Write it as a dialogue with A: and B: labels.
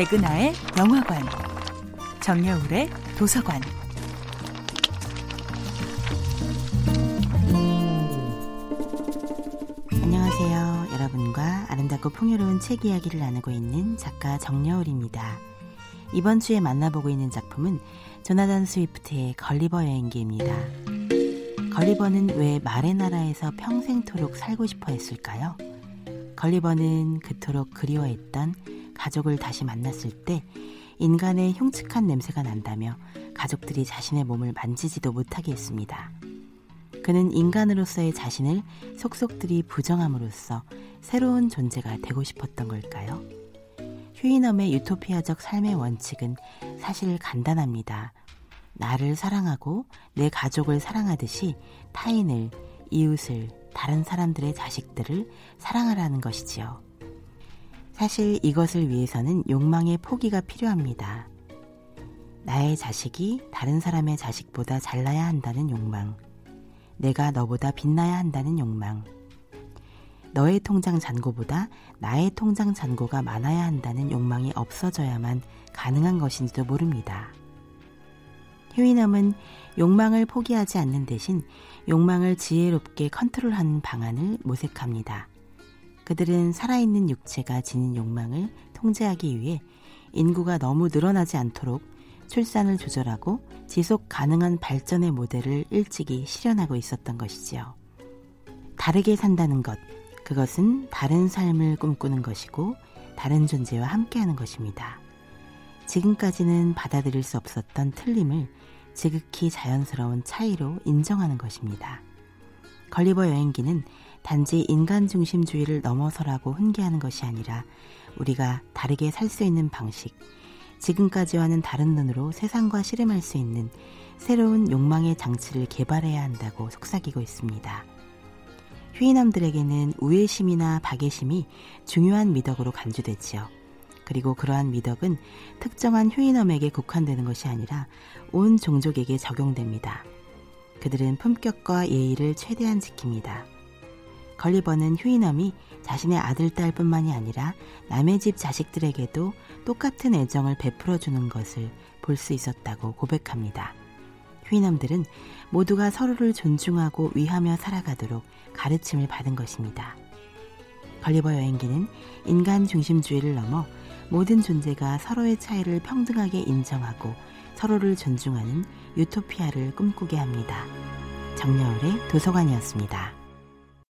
A: 백은하의 영화관, 정여울의 도서관.
B: 안녕하세요. 여러분과 아름답고 풍요로운 책 이야기를 나누고 있는 작가 정여울입니다. 이번 주에 만나보고 있는 작품은 조나단 스위프트의 걸리버 여행기입니다. 걸리버는 왜 말의 나라에서 평생토록 살고 싶어 했을까요? 걸리버는 그토록 그리워했던 가족을 다시 만났을 때 인간의 흉측한 냄새가 난다며 가족들이 자신의 몸을 만지지도 못하게 했습니다. 그는 인간으로서의 자신을 속속들이 부정함으로써 새로운 존재가 되고 싶었던 걸까요? 휴이넘의 유토피아적 삶의 원칙은 사실 간단합니다. 나를 사랑하고 내 가족을 사랑하듯이 타인을, 이웃을, 다른 사람들의 자식들을 사랑하라는 것이지요. 사실 이것을 위해서는 욕망의 포기가 필요합니다. 나의 자식이 다른 사람의 자식보다 잘나야 한다는 욕망. 내가 너보다 빛나야 한다는 욕망. 너의 통장 잔고보다 나의 통장 잔고가 많아야 한다는 욕망이 없어져야만 가능한 것인지도 모릅니다. 휴이넘은 욕망을 포기하지 않는 대신 욕망을 지혜롭게 컨트롤하는 방안을 모색합니다. 그들은 살아있는 육체가 지닌 욕망을 통제하기 위해 인구가 너무 늘어나지 않도록 출산을 조절하고 지속 가능한 발전의 모델을 일찍이 실현하고 있었던 것이지요. 다르게 산다는 것, 그것은 다른 삶을 꿈꾸는 것이고 다른 존재와 함께하는 것입니다. 지금까지는 받아들일 수 없었던 틀림을 지극히 자연스러운 차이로 인정하는 것입니다. 걸리버 여행기는 단지 인간 중심주의를 넘어서라고 훈계하는 것이 아니라 우리가 다르게 살 수 있는 방식, 지금까지와는 다른 눈으로 세상과 씨름할 수 있는 새로운 욕망의 장치를 개발해야 한다고 속삭이고 있습니다. 휴이남들에게는 우애심이나 박애심이 중요한 미덕으로 간주되지요. 그리고 그러한 미덕은 특정한 휴이넘에게 국한되는 것이 아니라 온 종족에게 적용됩니다. 그들은 품격과 예의를 최대한 지킵니다. 걸리버는 휴이넘이 자신의 아들, 딸뿐만이 아니라 남의 집 자식들에게도 똑같은 애정을 베풀어 주는 것을 볼 수 있었다고 고백합니다. 휴이넘들은 모두가 서로를 존중하고 위하며 살아가도록 가르침을 받은 것입니다. 걸리버 여행기는 인간 중심주의를 넘어 모든 존재가 서로의 차이를 평등하게 인정하고 서로를 존중하는 유토피아를 꿈꾸게 합니다. 정여울의 도서관이었습니다.